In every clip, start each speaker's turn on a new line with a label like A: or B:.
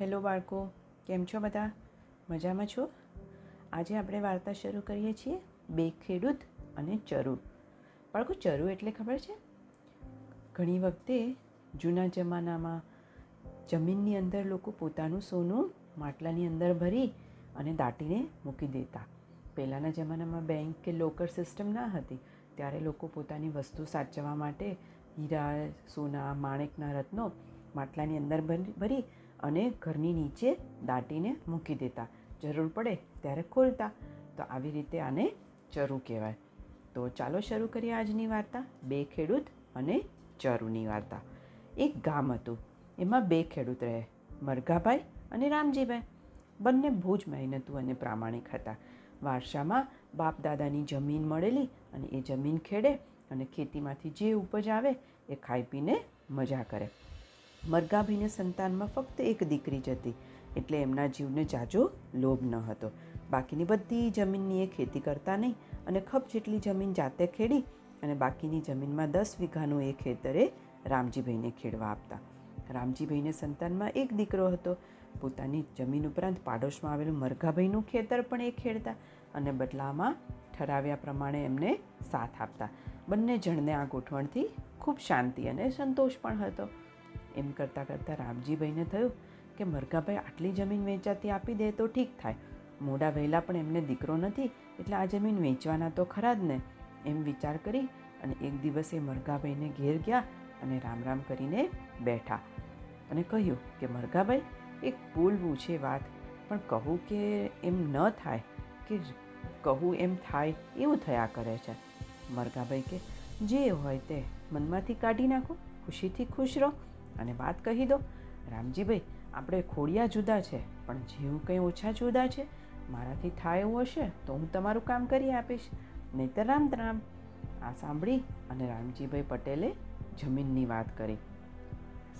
A: Hello બાળકો, કેમ છો બધા? મજામાં છો? આજે આપણે વાર્તા શરૂ કરીએ છીએ બે ખેડૂત અને ચરુ. બાળકો, ચરુ એટલે ખબર છે? ઘણી વખતે જૂના જમાનામાં જમીનની અંદર લોકો પોતાનું સોનું માટલાની અંદર ભરી અને દાટીને મૂકી દેતા. પહેલાંના જમાનામાં બેંક કે લોકર સિસ્ટમ ના હતી. ત્યારે લોકો પોતાની વસ્તુ સાચવવા માટે હીરા, સોના, માણેકના રત્નો માટલાની અંદર ભરી અને ઘરની નીચે દાટીને મૂકી દેતા. જરૂર પડે ત્યારે ખોલતા. તો આવી રીતે આને ચરુ કહેવાય. તો ચાલો શરૂ કરીએ આજની વાર્તા, બે ખેડૂત અને ચરુની વાર્તા. એક ગામ હતું. એમાં બે ખેડૂત રહે, મરઘાભાઈ અને રામજીભાઈ. બંને બહુ જ મહેનતુ અને પ્રામાણિક હતા. વારસામાં બાપ દાદાની જમીન મળેલી અને એ જમીન ખેડે અને ખેતીમાંથી જે ઉપજ આવે એ ખાઈ પીને મજા કરે. મરઘાભાઈને સંતાનમાં ફક્ત એક દીકરી જ હતી, એટલે એમના જીવને જાજો લોભ ન હતો. બાકીની બધી જમીનની એ ખેતી કરતા નહીં અને ખપ જેટલી જમીન જાતે ખેડી અને બાકીની જમીનમાં દસ વીઘાનું એ ખેતરે રામજીભાઈને ખેડવા આપતા. રામજીભાઈને સંતાનમાં એક દીકરો હતો. પોતાની જમીન ઉપરાંત પાડોશમાં આવેલું મરઘાભાઈનું ખેતર પણ એ ખેડતા અને બદલામાં ઠરાવ્યા પ્રમાણે એમને સાથ આપતા. બંને જણને આ ગોઠવણથી ખૂબ શાંતિ અને સંતોષ પણ હતો. એમ કરતાં કરતાં રામજીભાઈને થયું કે મરઘાભાઈ આટલી જમીન વેચાતી આપી દે તો ઠીક થાય. મોડા વહેલા પણ એમને દીકરો નથી, એટલે આ જમીન વેચવાના તો ખરા જ ને, એમ વિચાર કરી અને એક દિવસે મરઘાભાઈને ઘેર ગયા અને રામ રામ કરીને બેઠા અને કહ્યું કે મરઘાભાઈ, એક બોલવું છે વાત, પણ કહું કે એમ ન થાય કે કહું એમ થાય એવું થયા કરે છે. મરઘાભાઈ કે, જે હોય તે મનમાંથી કાઢી નાખો, ખુશીથી ખુશ રહો અને વાત કહી દો. રામજીભાઈ, આપણે ખોડિયા જુદા છે, પણ જીવ કંઈ ઓછા જુદા છે, મારાથી થાય એવું હશે તો હું તમારું કામ કરી આપીશ. નહીંતર રામ રામ આ સાંભળી અને રામજીભાઈ પટેલે જમીનની વાત કરી.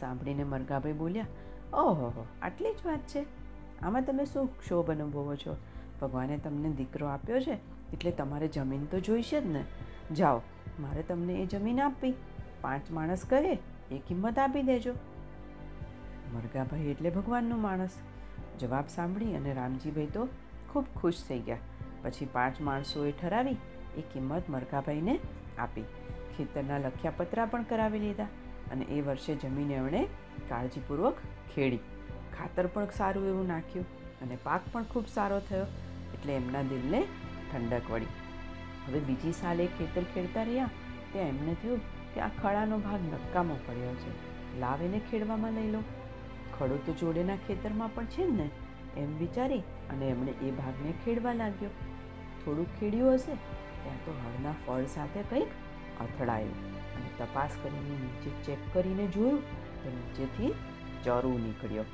A: સાંભળીને મરઘાભાઈ બોલ્યા, ઓહો આટલી જ વાત છે. આમાં તમે શું ક્ષોભ અનુભવો છો? ભગવાને તમને દીકરો આપ્યો છે, એટલે તમારે જમીન તો જોઈશે જ ને. જાઓ, મારે તમને એ જમીન આપવી. પાંચ માણસ કહે એ કિંમત આપી દેજો. મરઘાભાઈ એટલે ભગવાનનું માણસ. જવાબ સાંભળી અને રામજીભાઈ તો ખૂબ ખુશ થઈ ગયા. પછી પાંચ માણસોએ ઠરાવી, એ કિંમત મરઘાભાઈને આપી. ખેતરના લખ્યા પતરા પણ કરાવી લીધા અને એ વર્ષે જમીન એમણે કાળજીપૂર્વક ખેડી. ખાતર પણ સારું એવું નાખ્યું અને પાક પણ ખૂબ સારો થયો એટલે એમના દિલને ઠંડક વળી. હવે બીજી સાલે ખેતર ખેડતા રહ્યા, ત્યાં એમને થયું કે આ ખડાનો ભાગ નકામો પડ્યો છે. લાવીને ખેડવામાં લઈ લો. ખડો તો જોડેના ખેતરમાં પણ છે ને, એમ વિચારી અને એમણે એ ભાગને ખેડવા લાગ્યો. થોડુંક ખેડ્યું હશે, ત્યાં તો હળના ફળ સાથે કંઈક અથડાયું અને તપાસ કરીને નીચે ચેક કરીને જોયું તો નીચેથી ચરુ નીકળ્યો.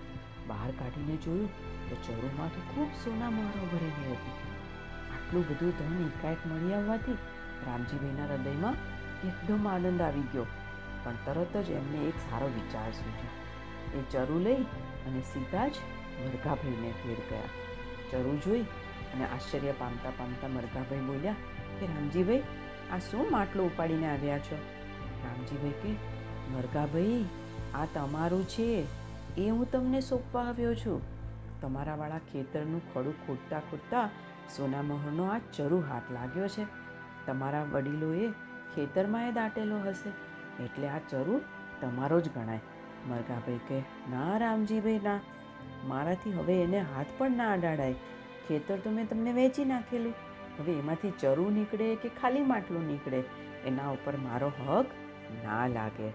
A: બહાર કાઢીને જોયું તો ચરુમાં તો ખૂબ સોના મોરો ભરેલી હતી. આટલું બધું ધન એકાએક મળી આવવાથી રામજીભાઈના હૃદયમાં એકદમ આનંદ આવી ગયો. પણ તરત જ એમને એક સારો વિચાર સૂચ્યો એ ચરુ લઈ અને સીધા જ મરઘાભાઈને ઘેર ગયા. ચરુ જોઈ અને આશ્ચર્ય પામતા પામતા મરઘાભાઈ બોલ્યા કે, રામજીભાઈ, આ શું માટલો ઉપાડીને આવ્યા છો? રામજીભાઈ કે, મરઘાભાઈ, આ તમારું છે. એ હું તમને સોંપવા આવ્યો છું. તમારાવાળા ખેતરનું ખડું ખોટતા ખોટતા સોના મહોરનો આ ચરુ હાથ લાગ્યો છે. તમારા વડીલોએ ખેતરમાં એ દાટેલો હશે. એટલે આ ચરુ તમારો જ ગણાય. મરઘાભાઈ કે ના રામજીભાઈ, ના. મારાથી હવે એને હાથ પણ ના અડાડાય. ખેતર તો મેં તમને વેચી નાખેલું. હવે એમાંથી ચરુ નીકળે કે ખાલી માટલું નીકળે? એના ઉપર મારો હક ના લાગે.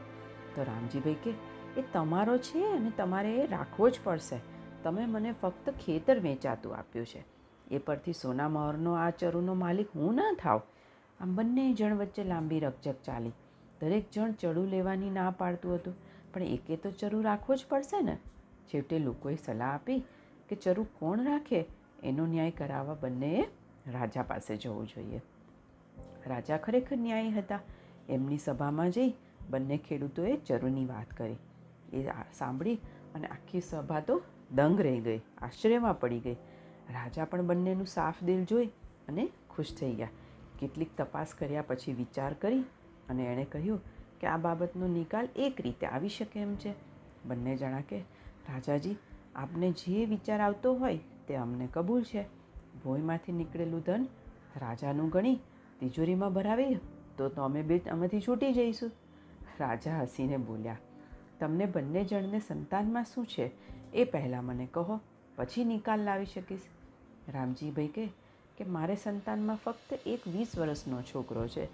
A: તો રામજીભાઈ કે એ તમારો છે અને તમારે એ રાખવો જ પડશે. તમે મને ફક્ત ખેતર વેચાતું આપ્યું છે. એ પરથી સોના મહોરનો આ ચરુનો માલિક હું ના થાવ આમ બંને જણ વચ્ચે લાંબી રકજક ચાલી. દરેક જણ ચડું લેવાની ના પાડતું હતું. પણ એકે તો ચરુ રાખવો જ પડશે ને? છેવટે લોકોએ સલાહ આપી કે ચરુ કોણ રાખે? એનો ન્યાય કરાવવા બંનેએ રાજા પાસે જવું જોઈએ. રાજા ખરેખર ન્યાયી હતા. એમની સભામાં જઈ બંને ખેડૂતોએ ચરુની વાત કરી. એ સાંભળી અને આખી સભા તો દંગ રહી ગઈ. આશ્ચર્યમાં પડી ગઈ. રાજા પણ બંનેનું સાફ દિલ જોઈ અને ખુશ થઈ ગયા. કેટલીક તપાસ કર્યા પછી વિચાર કરી અને એણે કહ્યું કે આ બાબતનો નિકાલ એક રીતે આવી શકે એમ છે. બંને જણા કે, રાજાજી, આપને જે વિચાર આવતો હોય તે અમને કબૂલ છે. ભોયમાંથી નીકળેલું ધન રાજાનું ગણી તિજોરીમાં ભરાવી તો તો અમે બે અમેથી છૂટી જઈશું. રાજા હસીને બોલ્યા, તમને બંને જણને સંતાનમાં શું છે? એ પહેલાં મને કહો, પછી નિકાલ લાવી શકીશ. રામજીભાઈ કહે કે મારે સંતાનમાં ફક્ત એક વીસ વર્ષનો છોકરો છે.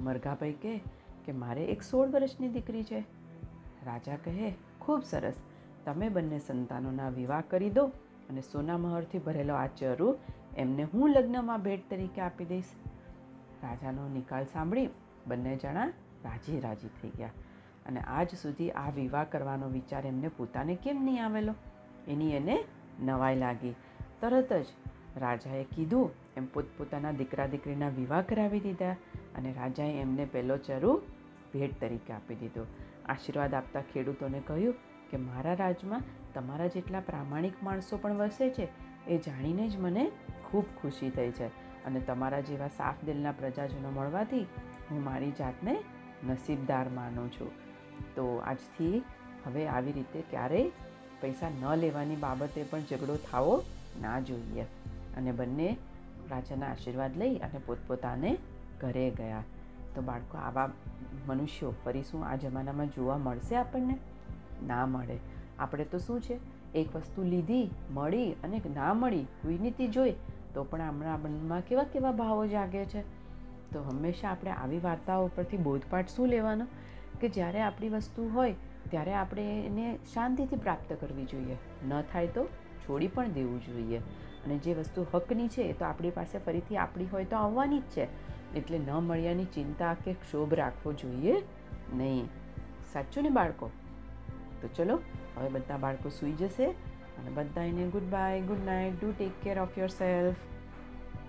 A: મરઘાભાઈ કહે કે મારે એક સોળ વર્ષની દીકરી છે. રાજા કહે, ખૂબ સરસ. તમે બંને સંતાનોના વિવાહ કરી દો અને સોના મહરથી ભરેલો આ ચરુ એમને હું લગ્નમાં ભેટ તરીકે આપી દઈશ. રાજાનો નિકાલ સાંભળી બંને જણા રાજી રાજી થઈ ગયા અને આજ સુધી આ વિવાહ કરવાનો વિચાર એમને પોતાને કેમ નહીં આવેલો? એની એને નવાઈ લાગી. તરત જ રાજાએ કીધું, એમ પોતપોતાના દીકરા દીકરીના વિવાહ કરાવી દીધા અને રાજાએ એમને પહેલો ચરુ ભેટ તરીકે આપી દીધો. આશીર્વાદ આપતા ખેડૂતોને કહ્યું કે, મારા રાજમાં તમારા જેટલા પ્રામાણિક માણસો પણ વસે છે, એ જાણીને જ મને ખૂબ ખુશી થઈ છે અને તમારા જેવા સાફ દિલના પ્રજાજનો મળવાથી હું મારી જાતને નસીબદાર માનું છું. તો આજથી હવે આવી રીતે ક્યારેય પૈસા ન લેવાની બાબતે પણ ઝઘડો થવો ના જોઈએ. અને બંને રાજાના આશીર્વાદ લઈ અને પોતપોતાને ઘરે ગયા. તો બાળકો, આવા મનુષ્યો ફરી શું આ જમાનામાં જોવા મળશે આપણને? ના મળે. આપણે તો શું છે? એક વસ્તુ લીધી, મળી અને ના મળી વિનીતિ જોઈ, તો પણ હમણાં મનમાં કેવા કેવા ભાવો જાગે છે? તો હંમેશા આપણે આવી વાર્તાઓ પરથી બોધપાઠ શું લેવાનો? કે જ્યારે આપણી વસ્તુ હોય, ત્યારે આપણે એને શાંતિથી પ્રાપ્ત કરવી જોઈએ. ન થાય તો છોડી પણ દેવું જોઈએ. અને જે વસ્તુ હકની છે એ તો આપણી પાસે ફરીથી આપણી હોય તો આવવાની જ છે. એટલે ન મળ્યાની ચિંતા કે ક્ષોભ રાખવો જોઈએ નહીં. સાચું ને બાળકો? તો ચલો, હવે બધા બાળકો સૂઈ જશે. અને બધા એને goodbye good night do take care of yourself